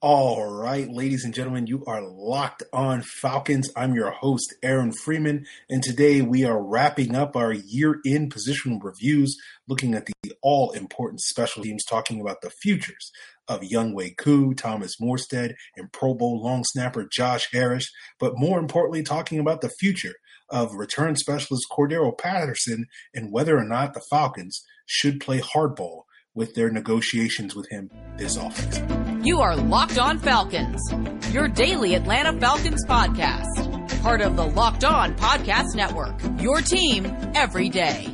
All right, ladies and gentlemen, you are locked on Falcons. I'm your host, Aaron Freeman, and today we are wrapping up our year in position reviews, looking at the all important special teams, talking about the futures of Younghoe Koo, Thomas Morstead, and Pro Bowl long snapper Josh Harris, but more importantly, talking about the future of return specialist Cordarrelle Patterson and whether or not the Falcons should play hardball with their negotiations with him this offseason. You are Locked On Falcons, your daily Atlanta Falcons podcast, part of the Locked On Podcast Network, your team every day.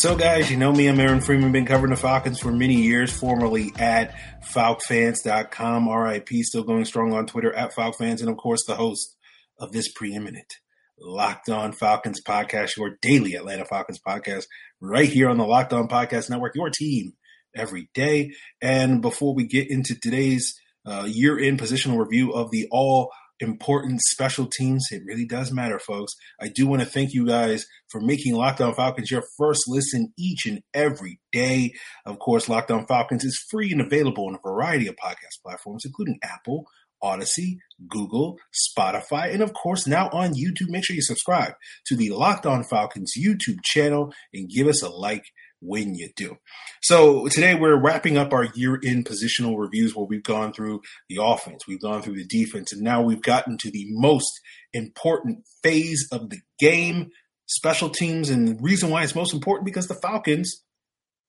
So, guys, you know me. I'm Aaron Freeman. Been covering the Falcons for many years, formerly at FalcFans.com. RIP, still going strong on Twitter at FalcFans, and of course, the host of this preeminent Locked On Falcons podcast, your daily Atlanta Falcons podcast, right here on the Locked On Podcast Network, your team every day. And before we get into today's uh, year in positional review of the all important special teams, it really does matter, folks. I do want to thank you guys for making Locked On Falcons your first listen each and every day. Of course, Locked On Falcons is free and available on a variety of podcast platforms, including Apple, Audacy, Google, Spotify, and of course now on YouTube. Make sure you subscribe to the Locked On Falcons YouTube channel and give us a like when you do. So today we're wrapping up our year in positional reviews where we've gone through the offense, we've gone through the defense, and now we've gotten to the most important phase of the game, special teams. And the reason why it's most important because the Falcons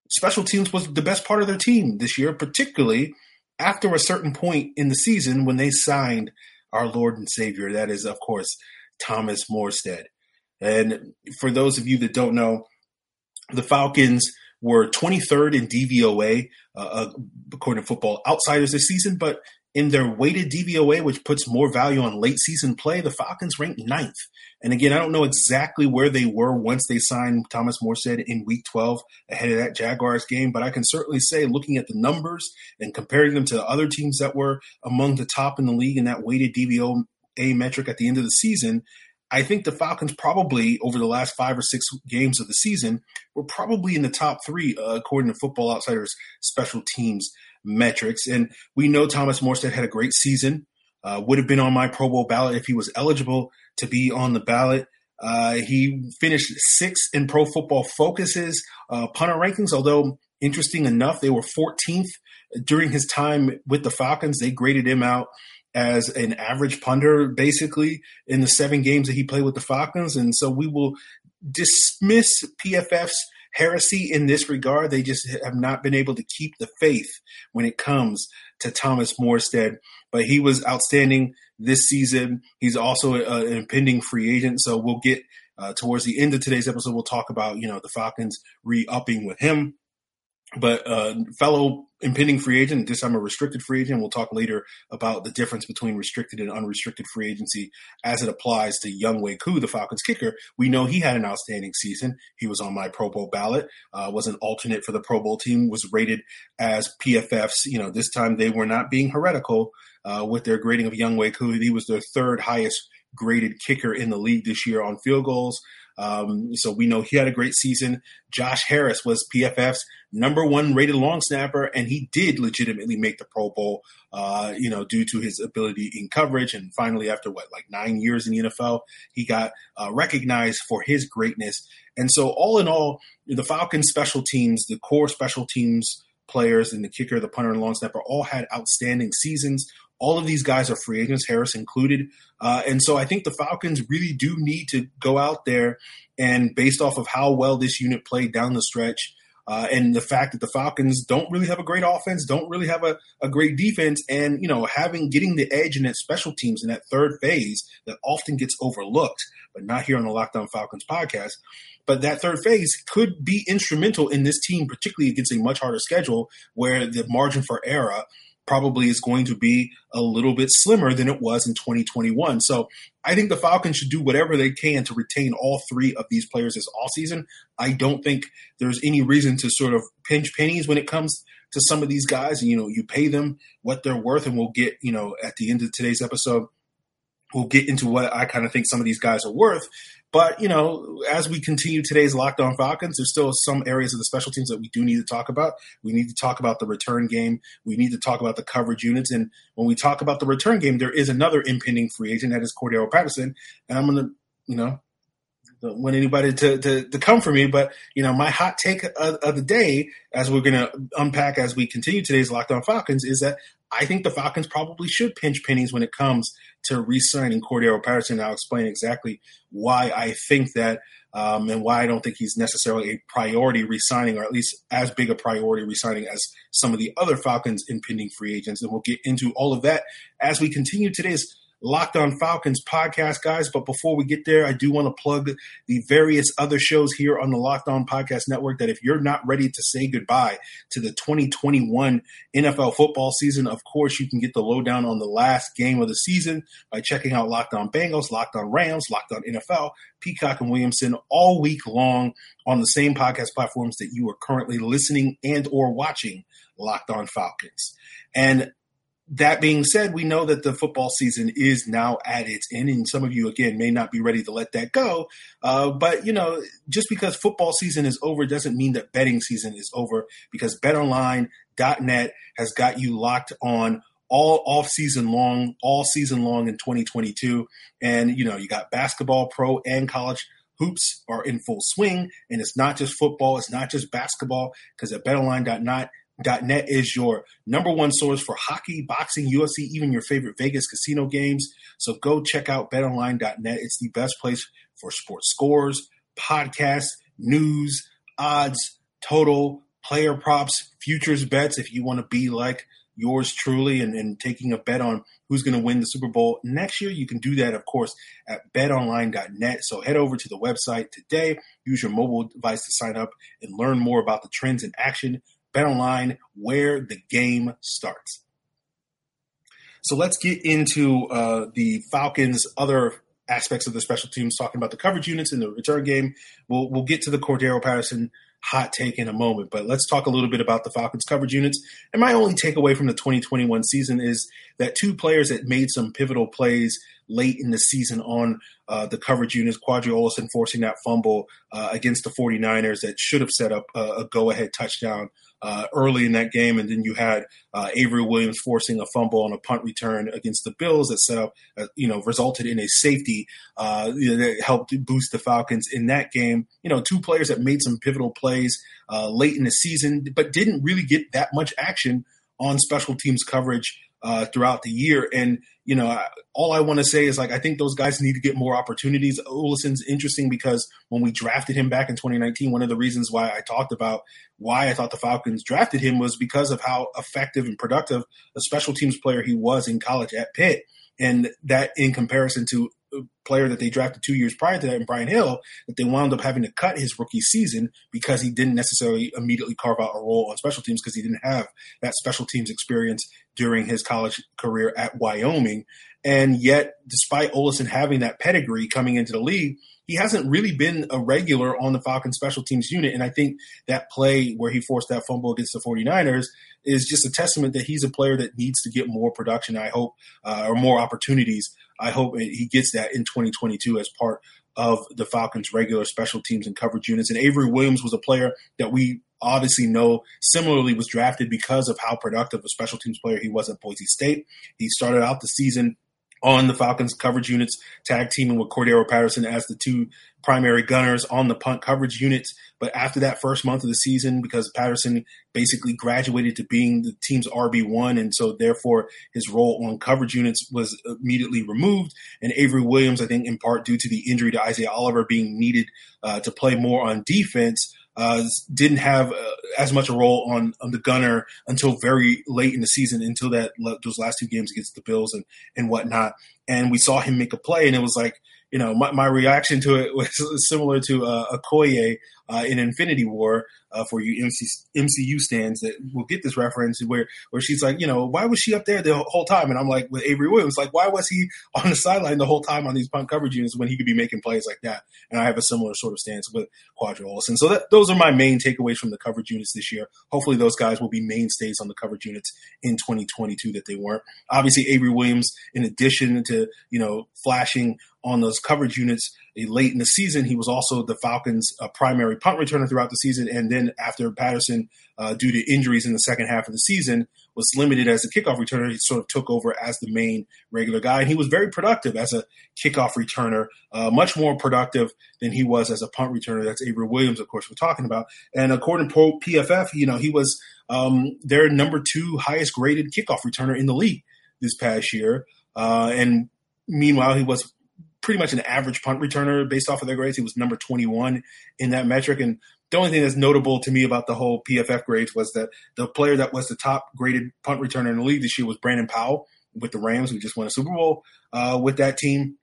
special teams was the best part of their team this year, particularly after a certain point in the season when they signed our Lord and Savior. That is, of course, Thomas Morstead. And for those of you that don't know, the Falcons were 23rd in DVOA, uh, uh, according to Football Outsiders this season, but in their weighted DVOA, which puts more value on late season play, the Falcons ranked ninth. And again, I don't know exactly where they were once they signed Thomas Morstead in week 12 ahead of that Jaguars game, but I can certainly say, looking at the numbers and comparing them to the other teams that were among the top in the league in that weighted DVOA metric at the end of the season, I think the Falcons probably over the last five or six games of the season were probably in the top three, uh, according to Football Outsiders special teams metrics. And we know Thomas Morstead had a great season, uh, would have been on my Pro Bowl ballot if he was eligible to be on the ballot. Uh, he finished sixth in Pro Football Focus's uh, punter rankings, although interesting enough, they were 14th during his time with the Falcons. They graded him out as an average punter, basically, in the seven games that he played with the Falcons. And so we will dismiss PFF's heresy in this regard. They just have not been able to keep the faith when it comes to Thomas Morstead. But he was outstanding this season. He's also a, an impending free agent. So we'll get uh, towards the end of today's episode, we'll talk about, you know, the Falcons re upping with him. But uh, fellow impending free agent, this time a restricted free agent. We'll talk later about the difference between restricted and unrestricted free agency as it applies to Younghoe Koo, the Falcons kicker. We know he had an outstanding season. He was on my Pro Bowl ballot, uh, was an alternate for the Pro Bowl team, was rated as PFF's. You know, this time they were not being heretical uh, with their grading of Younghoe Koo. He was their third highest graded kicker in the league this year on field goals. Um, so we know he had a great season. Josh Harris was PFF's number one rated long snapper, and he did legitimately make the Pro Bowl, uh, you know, due to his ability in coverage. And finally, after what, like nine years in the NFL, he got uh, recognized for his greatness. And so, all in all, the Falcons special teams, the core special teams players, and the kicker, the punter, and long snapper all had outstanding seasons. All of these guys are free agents, Harris included. Uh, and so I think the Falcons really do need to go out there and, based off of how well this unit played down the stretch, uh, and the fact that the Falcons don't really have a great offense, don't really have a, a great defense, and you know having getting the edge in that special teams in that third phase that often gets overlooked, but not here on the Locked On Falcons podcast. But that third phase could be instrumental in this team, particularly against a much harder schedule where the margin for error probably is going to be a little bit slimmer than it was in 2021. So I think the Falcons should do whatever they can to retain all three of these players this all season. I don't think there's any reason to sort of pinch pennies when it comes to some of these guys. You know, you pay them what they're worth, and we'll get, you know, at the end of today's episode, we'll get into what I kind of think some of these guys are worth. But, you know, as we continue today's Locked On Falcons, there's still some areas of the special teams that we do need to talk about. We need to talk about the return game. We need to talk about the coverage units. And when we talk about the return game, there is another impending free agent that is Cordarrelle Patterson. And I'm going to, you know, don't want anybody to, to, to, come for me, but you know, my hot take of, of the day, as we're going to unpack as we continue today's Locked On Falcons, is that I think the Falcons probably should pinch pennies when it comes to re-signing Cordarrelle Patterson. I'll explain exactly why I think that, um, and why I don't think he's necessarily a priority re-signing, or at least as big a priority re-signing as some of the other Falcons impending free agents. And we'll get into all of that as we continue today's Locked on Falcons podcast, guys. But before we get there, I do want to plug the various other shows here on the Locked On Podcast Network. That if you're not ready to say goodbye to the 2021 NFL football season, of course, you can get the lowdown on the last game of the season by checking out Locked On Bengals, Locked On Rams, Locked On NFL, Peacock and Williamson all week long on the same podcast platforms that you are currently listening and or watching Locked On Falcons. And that being said, we know that the football season is now at its end, and some of you, again, may not be ready to let that go. Uh, but, you know, just because football season is over doesn't mean that betting season is over because betonline.net has got you locked on all off season long, all season long in 2022. And, you know, you got basketball, pro, and college hoops are in full swing. And it's not just football, it's not just basketball, because at betonline.net, net is your number one source for hockey, boxing, UFC, even your favorite Vegas casino games. So go check out betonline.net. It's the best place for sports scores, podcasts, news, odds, total, player props, futures bets. If you want to be like yours truly and, and taking a bet on who's going to win the Super Bowl next year, you can do that, of course, at betonline.net. So head over to the website today, use your mobile device to sign up and learn more about the trends in action BetOnline, where the game starts. So let's get into uh, the Falcons' other aspects of the special teams, talking about the coverage units in the return game. We'll we'll get to the Cordarrelle Patterson hot take in a moment, but let's talk a little bit about the Falcons' coverage units. And my only takeaway from the 2021 season is that two players that made some pivotal plays late in the season on uh, the coverage units, Qadree Ollison forcing that fumble uh, against the 49ers that should have set up a, a go ahead touchdown uh, early in that game, and then you had uh, Avery Williams forcing a fumble on a punt return against the Bills that set up, uh, you know, resulted in a safety uh, you know, that helped boost the Falcons in that game. You know, two players that made some pivotal plays uh, late in the season, but didn't really get that much action on special teams coverage uh, throughout the year. And you know, all I want to say is like I think those guys need to get more opportunities. Ollison's interesting because when we drafted him back in 2019, one of the reasons why I talked about why I thought the Falcons drafted him was because of how effective and productive a special teams player he was in college at Pitt. And that in comparison to player that they drafted two years prior to that in Brian Hill that they wound up having to cut his rookie season because he didn't necessarily immediately carve out a role on special teams because he didn't have that special teams experience during his college career at Wyoming. And yet, despite Ollison having that pedigree coming into the league, he hasn't really been a regular on the Falcons special teams unit. And I think that play where he forced that fumble against the 49ers is just a testament that he's a player that needs to get more production, I hope, uh, or more opportunities I hope he gets that in 2022 as part of the Falcons' regular special teams and coverage units. And Avery Williams was a player that we obviously know similarly was drafted because of how productive a special teams player he was at Boise State. He started out the season on the Falcons coverage units, tag teaming with Cordarrelle Patterson as the two primary gunners on the punt coverage units. But after that first month of the season, because Patterson basically graduated to being the team's RB1, and so therefore his role on coverage units was immediately removed. And Avery Williams, I think in part due to the injury to Isaiah Oliver being needed uh, to play more on defense, uh, didn't have uh, as much a role on, on the gunner until very late in the season, until that those last two games against the Bills and and whatnot. And we saw him make a play, and it was like, you know, my, my reaction to it was similar to uh, Okoye uh, in Infinity War uh, for you MC, MCU stands that will get this reference where where she's like, you know, why was she up there the whole time? And I'm like, with Avery Williams, like, why was he on the sideline the whole time on these punt coverage units when he could be making plays like that? And I have a similar sort of stance with Qadree Ollison. So that, those are my main takeaways from the coverage units this year. Hopefully, those guys will be mainstays on the coverage units in 2022 that they weren't. Obviously, Avery Williams, in addition to you know flashing on those coverage units late in the season. He was also the Falcons' uh, primary punt returner throughout the season. And then after Patterson, uh, due to injuries in the second half of the season, was limited as a kickoff returner, he sort of took over as the main regular guy. And he was very productive as a kickoff returner, uh, much more productive than he was as a punt returner. That's Avery Williams, of course, we're talking about. And according to PFF, you know, he was um, their number two highest graded kickoff returner in the league this past year. Uh, and meanwhile, he was pretty much an average punt returner based off of their grades. He was number 21 in that metric. And the only thing that's notable to me about the whole PFF grades was that the player that was the top graded punt returner in the league this year was Brandon Powell with the Rams, who just won a Super Bowl uh, with that team.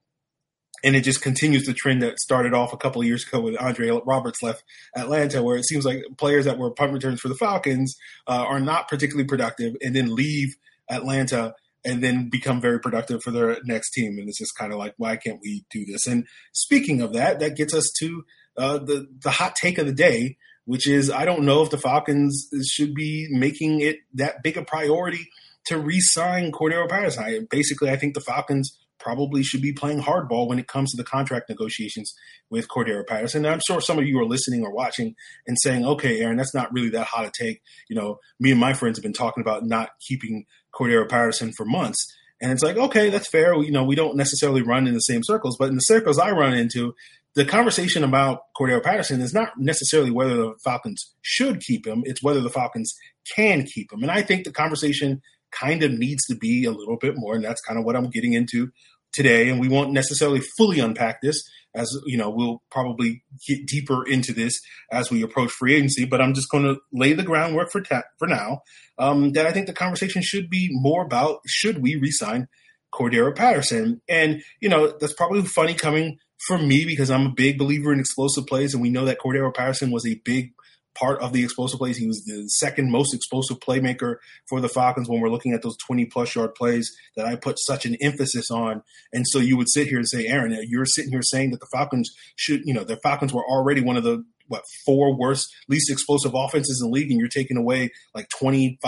And it just continues the trend that started off a couple of years ago with Andre Roberts left Atlanta, where it seems like players that were punt returns for the Falcons uh, are not particularly productive and then leave Atlanta and then become very productive for their next team. And it's just kind of like, why can't we do this? And speaking of that, that gets us to uh, the the hot take of the day, which is I don't know if the Falcons should be making it that big a priority to re-sign Cordarrelle Patterson. I, basically, I think the Falcons probably should be playing hardball when it comes to the contract negotiations with Cordarrelle Patterson. And I'm sure some of you are listening or watching and saying, okay, Aaron, that's not really that hot a take. You know, me and my friends have been talking about not keeping Cordarrelle Patterson for months. And it's like, okay, that's fair. We, you know, we don't necessarily run in the same circles, but in the circles I run into, the conversation about Cordarrelle Patterson is not necessarily whether the Falcons should keep him; it's whether the Falcons can keep him. And I think the conversation kind of needs to be a little bit more, and that's kind of what I'm getting into today. And we won't necessarily fully unpack this, as you know, we'll probably get deeper into this as we approach free agency. But I'm just going to lay the groundwork for ta- for now. Um, that I think the conversation should be more about should we resign Cordarrelle Patterson, and you know that's probably funny coming for me because I'm a big believer in explosive plays, and we know that Cordarrelle Patterson was a big part of the explosive plays. He was the second most explosive playmaker for the Falcons when we're looking at those 20 plus yard plays that I put such an emphasis on. And so you would sit here and say, Aaron, you're sitting here saying that the Falcons should, you know, the Falcons were already one of the what four worst, least explosive offenses in the league, and you're taking away like 25%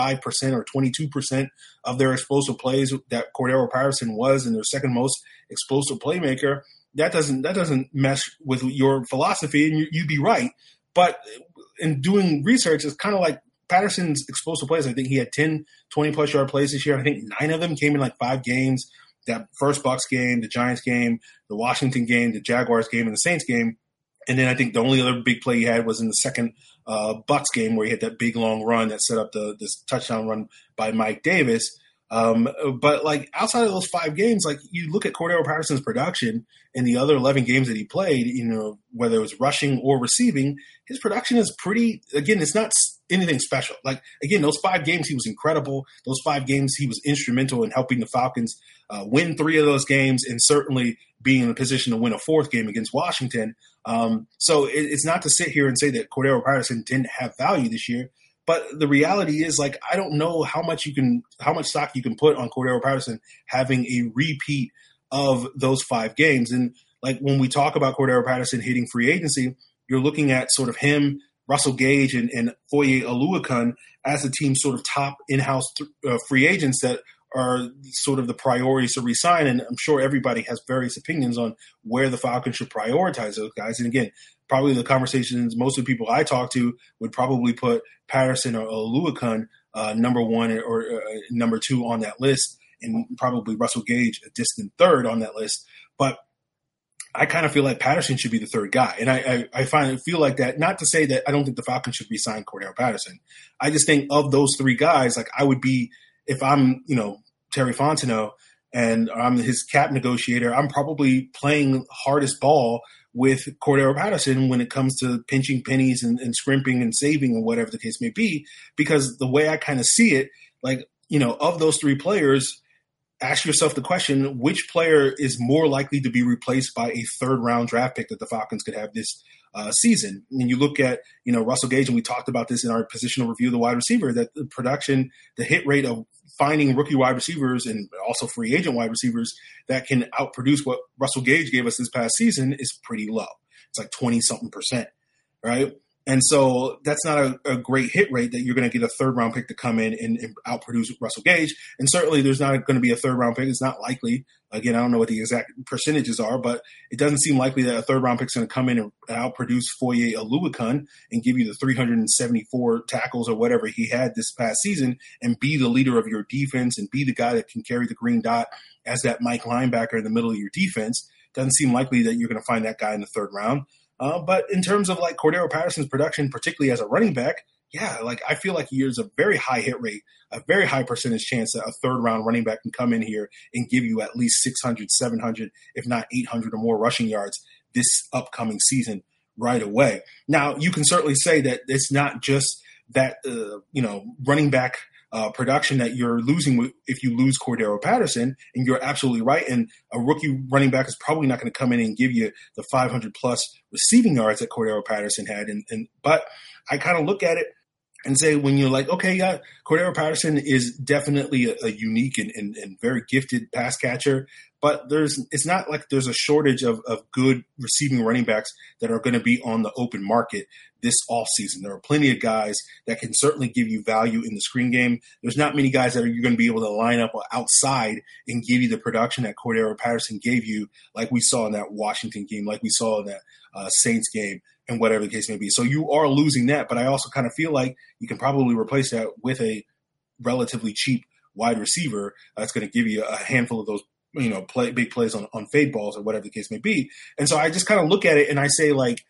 or 22% of their explosive plays that Cordarrelle Patterson was, and their second most explosive playmaker that doesn't that doesn't mesh with your philosophy, and you, would be right. But in doing research, it's kind of like Patterson's explosive plays. I think he had 10, 20 plus yard plays this year. I think nine of them came in like five games. That first Bucks game, the Giants game, the Washington game, the Jaguars game, and the Saints game. And then I think the only other big play he had was in the second uh, Bucks game where he had that big long run that set up the this touchdown run by Mike Davis. Um, but like outside of those five games, like you look at Cordarrelle Patterson's production in the other 11 games that he played, you know, whether it was rushing or receiving, his production is pretty, again, it's not anything special. Like, again, those five games, he was incredible. Those five games, he was instrumental in helping the Falcons uh, win three of those games and certainly being in a position to win a fourth game against Washington. Um, so it, it's not to sit here and say that Cordarrelle Patterson didn't have value this year. But the reality is, like, I don't know how much you can, how much stock you can put on Cordarrelle Patterson having a repeat of those five games. And like when we talk about Cordarrelle Patterson hitting free agency, you're looking at sort of him, Russell Gage, and, and Foye Oluokun as the team's sort of top in-house th- uh, free agents that are sort of the priorities to resign. And I'm sure everybody has various opinions on where the Falcons should prioritize those guys. And again, probably the conversations most of the people I talk to would probably put Patterson or Oluokun uh, number one or uh, number two on that list, and probably Russell Gage a distant third on that list. But I kind of feel like Patterson should be the third guy, and I, I, I find feel like that. Not to say that I don't think the Falcons should resign Cordarrelle Patterson. I just think of those three guys, like I would be if I'm you know Terry Fontenot and I'm his cap negotiator. I'm probably playing hardest ball with Cordarrelle Patterson when it comes to pinching pennies and, and scrimping and saving and whatever the case may be. Because the way I kind of see it, like, you know, of those three players, ask yourself the question which player is more likely to be replaced by a third round draft pick that the Falcons could have this uh, season. And you look at, you know, Russell Gage, and we talked about this in our positional review of the wide receiver, that the production, the hit rate of finding rookie wide receivers and also free agent wide receivers that can outproduce what Russell Gage gave us this past season is pretty low. It's like 20 something percent, right? And so that's not a, a, great hit rate that you're going to get a third round pick to come in and, and outproduce Russell Gage. And certainly there's not going to be a third round pick. It's not likely. Again, I don't know what the exact percentages are, but it doesn't seem likely that a third round pick is going to come in and outproduce Foye Oluokun and give you the 374 tackles or whatever he had this past season and be the leader of your defense and be the guy that can carry the green dot as that Mike linebacker in the middle of your defense. Doesn't seem likely that you're going to find that guy in the third round. Uh, but in terms of like Cordarrelle Patterson's production, particularly as a running back, yeah, like I feel like there's a very high hit rate, a very high percentage chance that a third round running back can come in here and give you at least 600, 700, if not 800 or more rushing yards this upcoming season right away. Now, you can certainly say that it's not just that, uh, you know, running back uh, production that you're losing if you lose Cordarrelle Patterson. And you're absolutely right. And a rookie running back is probably not going to come in and give you the 500 plus receiving yards that Cordarrelle Patterson had. And, and but I kind of look at it and say when you're like, okay, yeah, Cordarrelle Patterson is definitely a, a unique and, and, and, very gifted pass catcher, but there's it's not like there's a shortage of, of good receiving running backs that are going to be on the open market this offseason. There are plenty of guys that can certainly give you value in the screen game. There's not many guys that are you're going to be able to line up outside and give you the production that Cordarrelle Patterson gave you, like we saw in that Washington game, like we saw in that uh, Saints game and whatever the case may be. So you are losing that, but I also kind of feel like you can probably replace that with a relatively cheap wide receiver that's going to give you a handful of those you know play big plays on, on fade balls or whatever the case may be. And so I just kind of look at it and I say like,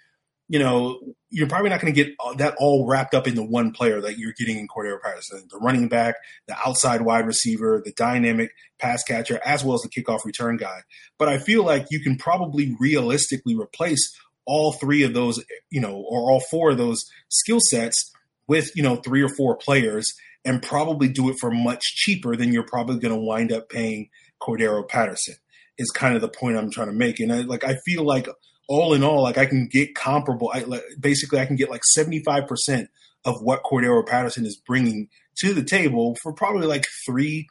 you know, you're probably not going to get that all wrapped up into one player that you're getting in Cordarrelle Patterson, the running back, the outside wide receiver, the dynamic pass catcher, as well as the kickoff return guy. But I feel like you can probably realistically replace all three of those, you know, or all four of those skill sets with, you know, three or four players and probably do it for much cheaper than you're probably going to wind up paying Cordarrelle Patterson is kind of the point I'm trying to make. And I, like, I feel like all in all, like I can get comparable. I like, basically I can get like 75% of what Cordarrelle Patterson is bringing to the table for probably like three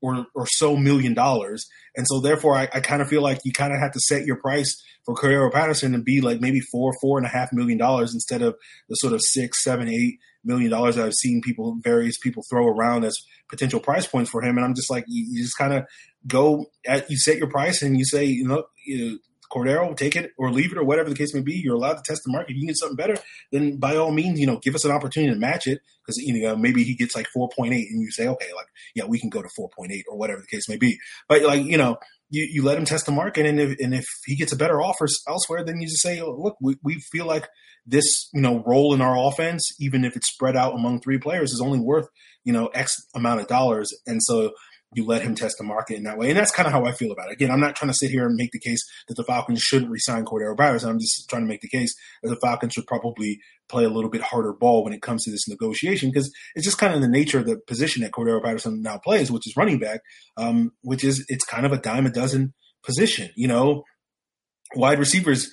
or, or so million dollars. And so therefore I, I kind of feel like you kind of have to set your price for Cordarrelle Patterson and be like maybe four, four and a half million dollars instead of the sort of six, seven, eight million dollars that I've seen people, various people throw around as potential price points for him. And I'm just like, you, you just kind of go at, you set your price and you say, you know, you, Cordarrelle, take it or leave it or whatever the case may be. You're allowed to test the market. If you can get something better, then by all means, you know, give us an opportunity to match it because you know maybe he gets like 4.8 and you say, okay, like yeah, we can go to 4.8 or whatever the case may be. But like you know, you, you let him test the market, and if and if he gets a better offer elsewhere, then you just say, look, we, we feel like this you know role in our offense, even if it's spread out among three players, is only worth you know X amount of dollars, and so you let him test the market in that way. And that's kind of how I feel about it. Again, I'm not trying to sit here and make the case that the Falcons shouldn't resign Cordarrelle Patterson. I'm just trying to make the case that the Falcons should probably play a little bit harder ball when it comes to this negotiation because it's just kind of the nature of the position that Cordarrelle Patterson now plays, which is running back, um, which is it's kind of a dime a dozen position. You know, wide receivers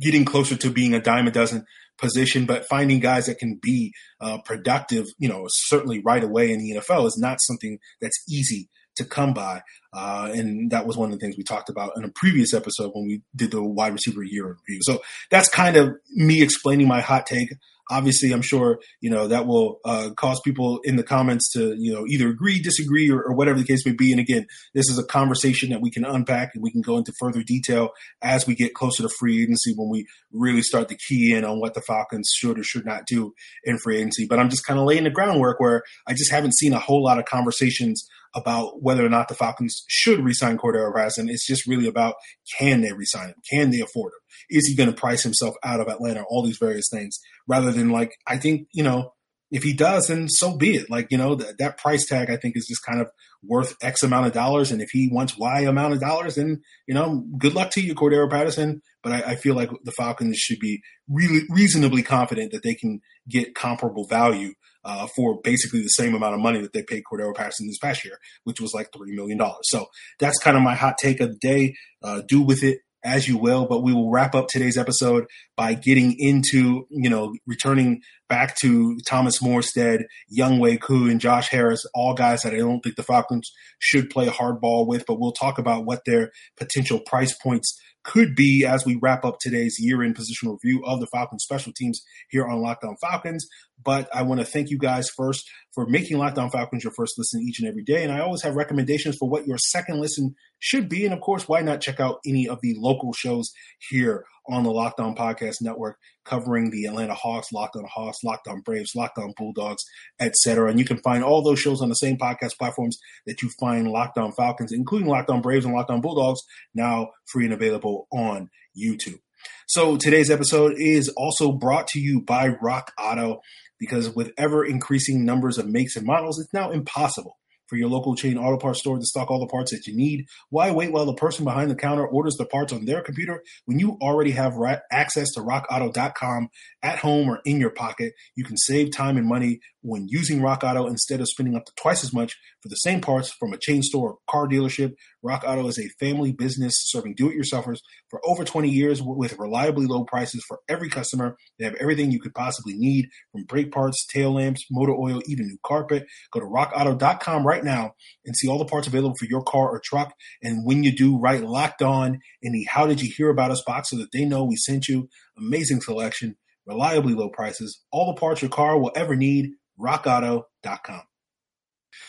getting closer to being a dime a dozen position, but finding guys that can be uh, productive, you know, certainly right away in the NFL is not something that's easy to come by. Uh, and that was one of the things we talked about in a previous episode when we did the wide receiver year review. So that's kind of me explaining my hot take obviously i'm sure you know that will uh, cause people in the comments to you know either agree disagree or, or, whatever the case may be. And again this is a conversation that we can unpack and we can go into further detail as we get closer to free agency when we really start to key in on what the falcons should or should not do in free agency. But i'm just kind of laying the groundwork where i just haven't seen a whole lot of conversations about whether or not the Falcons should resign Cordarrelle Patterson. It's just really about can they resign him? Can they afford him? Is he going to price himself out of Atlanta? All these various things, rather than like I think you know if he does, then so be it. Like you know that price tag I think is just kind of worth X amount of dollars, and if he wants Y amount of dollars, then you know good luck to you, Cordarrelle Patterson. But I, I feel like the Falcons should be really reasonably confident that they can get comparable value uh, for basically the same amount of money that they paid Cordarrelle Patterson this past year, which was like $3 million. So that's kind of my hot take of the day. Uh, do with it as you will, but we will wrap up today's episode by getting into, you know, returning back to Thomas Morstead, Younghoe Koo, and Josh Harris, all guys that I don't think the Falcons should play hardball with, but we'll talk about what their potential price points could be as we wrap up today's year in positional review of the Falcons special teams here on Locked On Falcons. But I want to thank you guys first for making Locked On Falcons your first listen each and every day. And I always have recommendations for what your second listen should be. And of course, why not check out any of the local shows here on the Locked On Podcast Network covering the Atlanta Hawks, Locked On Hawks, Locked On Braves, Locked On Bulldogs, etc. And you can find all those shows on the same podcast platforms that you find Locked On Falcons, including Locked On Braves and Locked On Bulldogs, now free and available on YouTube. So today's episode is also brought to you by Rock Auto because with ever increasing numbers of makes and models, it's now impossible for your local chain auto parts store to stock all the parts that you need. Why wait while the person behind the counter orders the parts on their computer when you already have access to rockauto.com at home or in your pocket? You can save time and money when using Rock Auto instead of spending up to twice as much for the same parts from a chain store or car dealership. Rock Auto is a family business serving do it yourselfers for over 20 years with reliably low prices for every customer. They have everything you could possibly need from brake parts, tail lamps, motor oil, even new carpet. Go to rockauto.com right now and see all the parts available for your car or truck. And when you do, write locked on in the How Did You Hear About Us box so that they know we sent you. Amazing selection, reliably low prices, all the parts your car will ever need rockauto.com.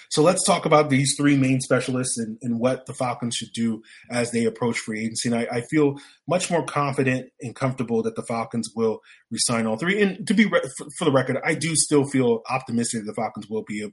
So let's talk about these three main specialists and, and, what the Falcons should do as they approach free agency. And I, I, feel much more confident and comfortable that the Falcons will resign all three. And to be re- for the record, I do still feel optimistic that the Falcons will be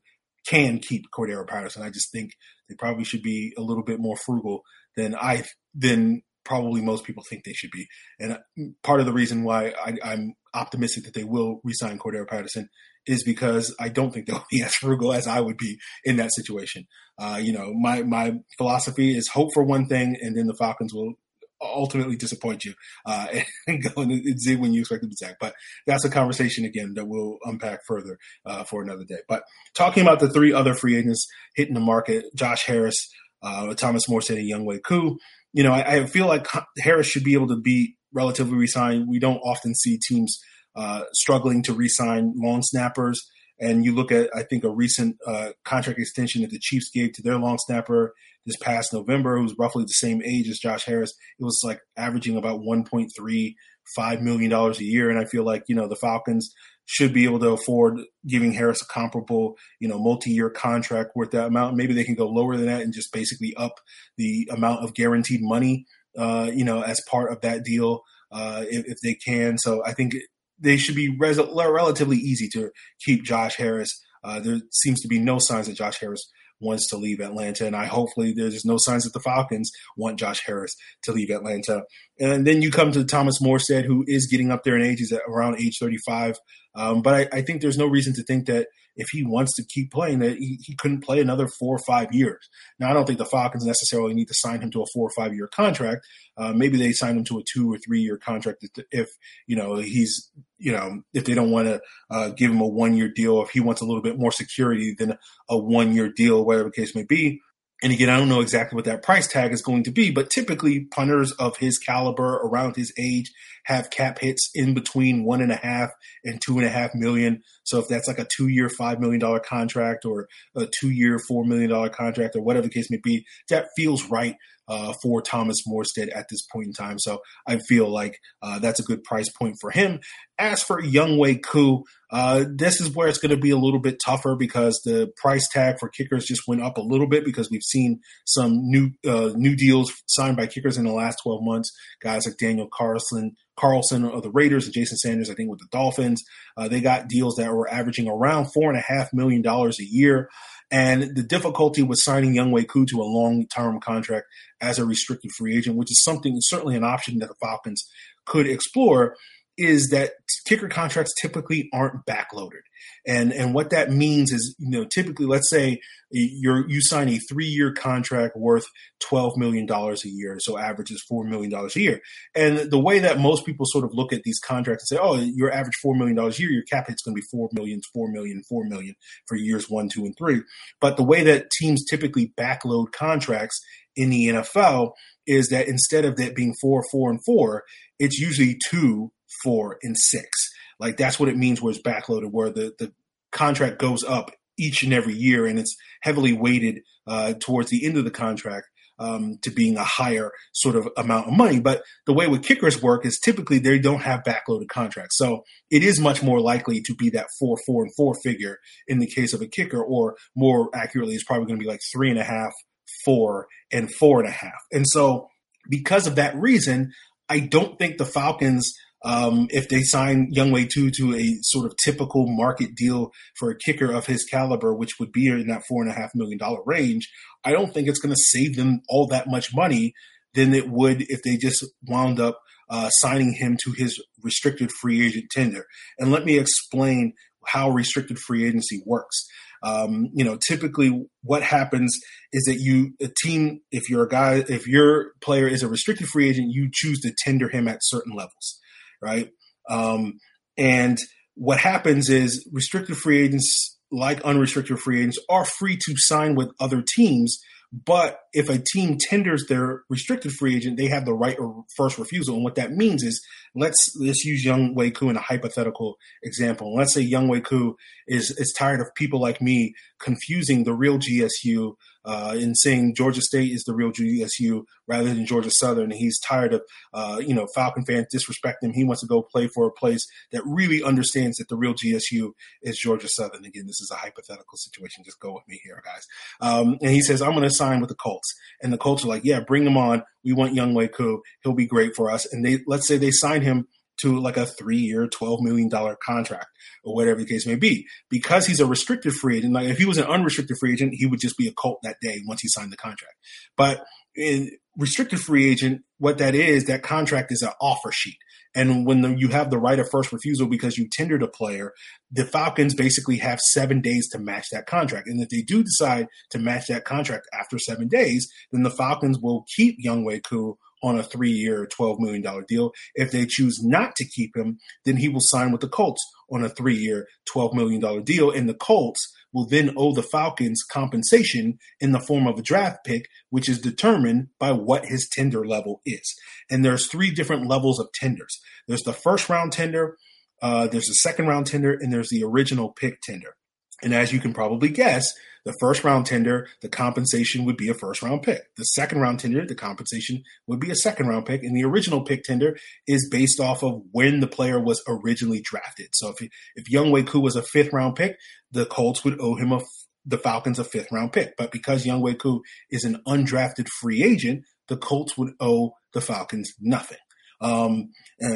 can keep Cordarrelle Patterson. I just think they probably should be a little bit more frugal than I than probably most people think they should be. And part of the reason why I, I'm optimistic that they will resign Cordarrelle Patterson is because I don't think they'll be as frugal as I would be in that situation. Uh, you know, my my philosophy is hope for one thing, and then the Falcons will ultimately disappoint you uh, and go and zig when you expect them to zag. But that's a conversation again that we'll unpack further uh, for another day. But talking about the three other free agents hitting the market, Josh Harris, uh, Thomas Morstead, and Younghoe Koo. You know, I, I, feel like Harris should be able to be relatively resigned. We don't often see teams uh, struggling to re-sign long snappers. And you look at, I think, a recent uh, contract extension that the Chiefs gave to their long snapper this past November, who's roughly the same age as Josh Harris. It was like averaging about $1.35 million a year. And I feel like, you know, the Falcons should be able to afford giving Harris a comparable, you know, multi-year contract worth that amount. Maybe they can go lower than that and just basically up the amount of guaranteed money, uh, you know, as part of that deal, uh, if, if, they can. So I think they should be res- relatively easy to keep Josh Harris. Uh, there seems to be no signs that Josh Harris wants to leave Atlanta, and I hopefully there's no signs that the Falcons want Josh Harris to leave Atlanta. And then you come to Thomas Morstead, who is getting up there in age, he's at around age 35. Um, but I, I, think there's no reason to think that if he wants to keep playing, that he, he, couldn't play another four or five years. Now, I don't think the Falcons necessarily need to sign him to a four or five year contract. Uh, maybe they sign him to a two or three year contract if you know he's you know if they don't want to uh, give him a one year deal, if he wants a little bit more security than a one year deal, whatever the case may be. And again, I don't know exactly what that price tag is going to be, but typically punters of his caliber around his age have cap hits in between one and a half and two and a half million. So if that's like a two year, $5 million contract or a two year, $4 million contract or whatever the case may be, that feels right uh, for Thomas Morstead at this point in time. So I feel like uh, that's a good price point for him. As for Younghoe Koo, uh, this is where it's going to be a little bit tougher because the price tag for kickers just went up a little bit because we've seen some new uh, new deals signed by kickers in the last 12 months. Guys like Daniel Carlson, Carlson of the Raiders and Jason Sanders, I think, with the Dolphins. Uh, they got deals that were averaging around four and a half million dollars a year. And the difficulty with signing Younghoe Koo to a long term contract as a restricted free agent, which is something certainly an option that the Falcons could explore, is that kicker contracts typically aren't backloaded. And and what that means is, you know, typically let's say you're you sign a three year contract worth twelve million dollars a year, so average is four million dollars a year. And the way that most people sort of look at these contracts and say, oh, your average four million dollars a year, your cap hit's going to be 4 million, 4 million, 4 million for years one, two, and three. But the way that teams typically backload contracts in the NFL is that instead of that being four, four, and four, it's usually two, four, and six. Like that's what it means where it's backloaded, where the, the contract goes up each and every year and it's heavily weighted uh, towards the end of the contract um, to being a higher sort of amount of money. But the way with kickers work is typically they don't have backloaded contracts. So it is much more likely to be that four, four, and four figure in the case of a kicker, or more accurately, it's probably going to be like three and a half, four, and four and a half. And so because of that reason, I don't think the Falcons um, if they sign Younghoe Koo to a sort of typical market deal for a kicker of his caliber, which would be in that four and a half million dollar range, I don't think it's going to save them all that much money than it would if they just wound up uh, signing him to his restricted free agent tender. And let me explain how restricted free agency works. Um, you know, typically what happens is that you, a team, if you're a guy, if your player is a restricted free agent, you choose to tender him at certain levels right? Um, and what happens is restricted free agents, like unrestricted free agents, are free to sign with other teams. But if a team tenders their restricted free agent, they have the right of first refusal. And what that means is, let's let's use Younghoe Koo in a hypothetical example. Let's say Younghoe Koo is is tired of people like me confusing the real GSU uh, in saying Georgia State is the real GSU rather than Georgia Southern. And He's tired of, uh, you know, Falcon fans disrespecting him. He wants to go play for a place that really understands that the real GSU is Georgia Southern. Again, this is a hypothetical situation. Just go with me here, guys. Um, and he says, I'm going to sign with the Colts. And the Colts are like, yeah, bring him on. We want Younghoe Koo. He'll be great for us. And they, let's say they sign him to like a three year, $12 million contract or whatever the case may be. Because he's a restricted free agent, like if he was an unrestricted free agent, he would just be a cult that day once he signed the contract. But in restricted free agent, what that is, that contract is an offer sheet. And when the, you have the right of first refusal because you tendered a player, the Falcons basically have seven days to match that contract. And if they do decide to match that contract after seven days, then the Falcons will keep Younghoe Koo on a three year, $12 million deal. If they choose not to keep him, then he will sign with the Colts on a three year, $12 million deal. And the Colts will then owe the Falcons compensation in the form of a draft pick, which is determined by what his tender level is. And there's three different levels of tenders there's the first round tender, uh, there's the second round tender, and there's the original pick tender. And as you can probably guess, the first round tender, the compensation would be a first round pick. The second round tender, the compensation would be a second round pick. And the original pick tender is based off of when the player was originally drafted. So if, if Younghoe Koo was a fifth round pick, the Colts would owe him a, the Falcons a fifth round pick. But because Younghoe Koo is an undrafted free agent, the Colts would owe the Falcons nothing um,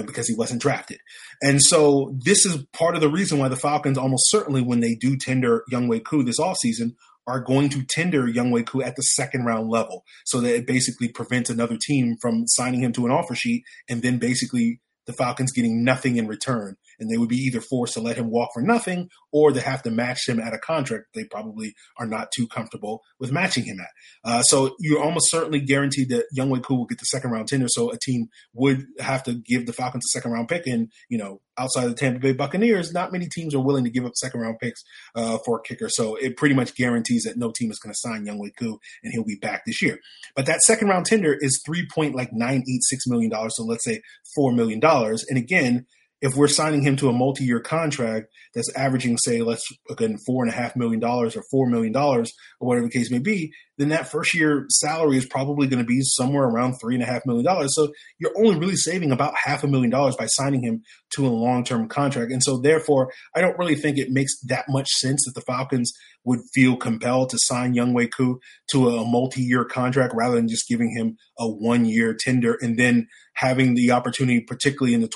because he wasn't drafted. And so this is part of the reason why the Falcons almost certainly, when they do tender Younghoe Koo this offseason, are going to tender Younghoe Koo at the second round level so that it basically prevents another team from signing him to an offer sheet and then basically the Falcons getting nothing in return and they would be either forced to let him walk for nothing or they have to match him at a contract they probably are not too comfortable with matching him at. Uh, so you're almost certainly guaranteed that Younghoe Koo will get the second round tender. So a team would have to give the Falcons a second round pick. And, you know, outside of the Tampa Bay Buccaneers, not many teams are willing to give up second round picks uh, for a kicker. So it pretty much guarantees that no team is going to sign Younghoe Koo and he'll be back this year. But that second round tender is three point like nine eight six million dollars. So let's say four million dollars. And again, if we're signing him to a multi-year contract that's averaging, say, let's again four and a half million dollars or four million dollars or whatever the case may be, then that first year salary is probably going to be somewhere around three and a half million dollars. So you're only really saving about half a million dollars by signing him to a long-term contract. And so therefore, I don't really think it makes that much sense that the Falcons would feel compelled to sign Younghoe Koo to a multi-year contract rather than just giving him a one-year tender and then having the opportunity, particularly in the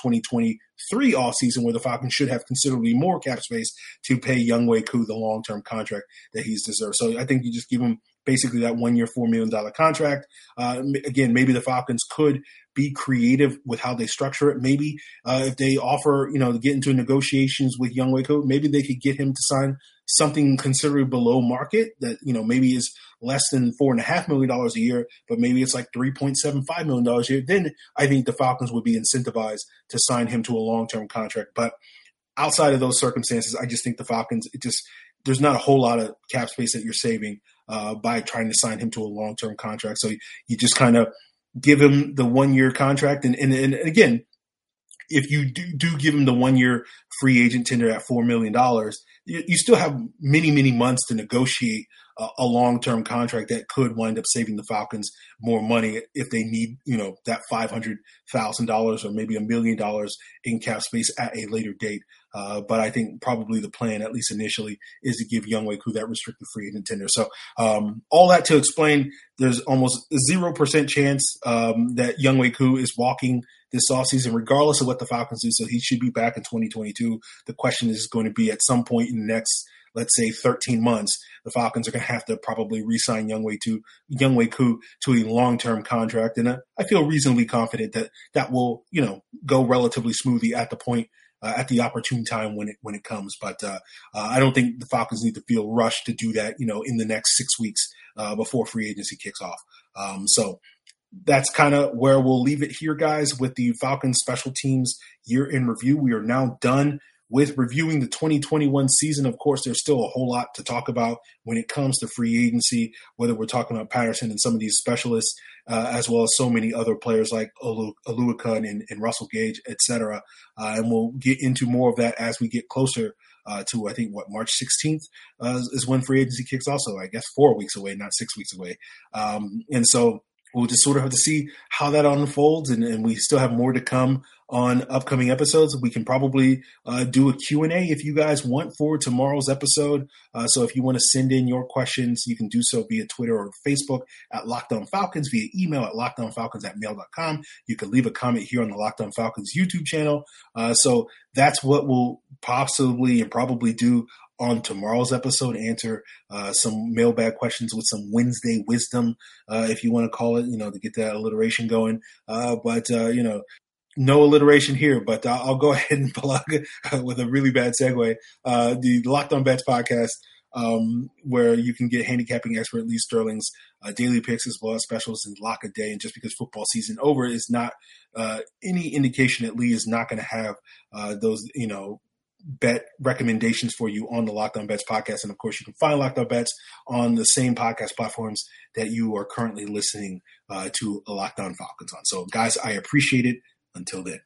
2023 offseason where the Falcons should have considerably more cap space to pay Younghoe Koo the long-term contract that he's deserved. So I think you just give him basically that one year, $4 million contract. Uh, again, maybe the Falcons could be creative with how they structure it. Maybe uh, if they offer, you know, to get into negotiations with Younghoe Koo, maybe they could get him to sign something considerably below market that, you know, maybe is less than four and a half million dollars a year, but maybe it's like $3.75 million a year. Then I think the Falcons would be incentivized to sign him to a long term contract. But outside of those circumstances, I just think the Falcons, it just, there's not a whole lot of cap space that you're saving uh, by trying to sign him to a long term contract. So you just kind of give him the one year contract. And, and, and again, if you do, do give him the one year free agent tender at $4 million, you, you still have many, many months to negotiate a, a long term contract that could wind up saving the Falcons more money if they need, you know, that five hundred thousand dollars or maybe a million dollars in cap space at a later date. Uh, but I think probably the plan, at least initially, is to give Younghoe Koo that restricted free agent tender. So um, all that to explain, there's almost zero percent chance um, that Younghoe Koo is walking this offseason, regardless of what the Falcons do. So he should be back in 2022. The question is going to be at some point in the next let's say 13 months, the Falcons are going to have to probably re-sign Younghoe to Younghoe Koo to a long-term contract, and I feel reasonably confident that that will you know go relatively smoothly at the point uh, at the opportune time when it when it comes. But uh, uh, I don't think the Falcons need to feel rushed to do that. You know, in the next six weeks uh, before free agency kicks off. Um, so that's kind of where we'll leave it here, guys, with the Falcons special teams year in review. We are now done with reviewing the 2021 season, of course, there's still a whole lot to talk about when it comes to free agency, whether we're talking about Patterson and some of these specialists, uh, as well as so many other players like Oluokun and, and Russell Gage, et cetera. Uh, and we'll get into more of that as we get closer uh, to, I think, what, March 16th uh, is when free agency kicks also, I guess, four weeks away, not six weeks away. Um, and so we'll just sort of have to see how that unfolds and, and, we still have more to come on upcoming episodes. We can probably uh, do a q&a if you guys want for tomorrow's episode. Uh, so if you want to send in your questions you can do so via twitter or facebook at Locked On Falcons via email at lockedonfalcons at mail.com you can leave a comment here on the Locked On Falcons youtube channel. Uh, so that's what we'll possibly and probably do on tomorrow's episode answer uh, some mailbag questions with some Wednesday wisdom, uh, if you want to call it, you know, to get that alliteration going. Uh, but, uh, you know, no alliteration here, but I'll go ahead and plug with a really bad segue uh, the Locked On Bets podcast. Um, where you can get handicapping expert Lee Sterling's uh, daily picks as well as specials and lock a day. And just because football season over is not uh, any indication that Lee is not going to have uh, those, you know, bet recommendations for you on the Locked On Bets podcast. And of course, you can find Locked On Bets on the same podcast platforms that you are currently listening uh, to Locked On Falcons on. So, guys, I appreciate it. Until then.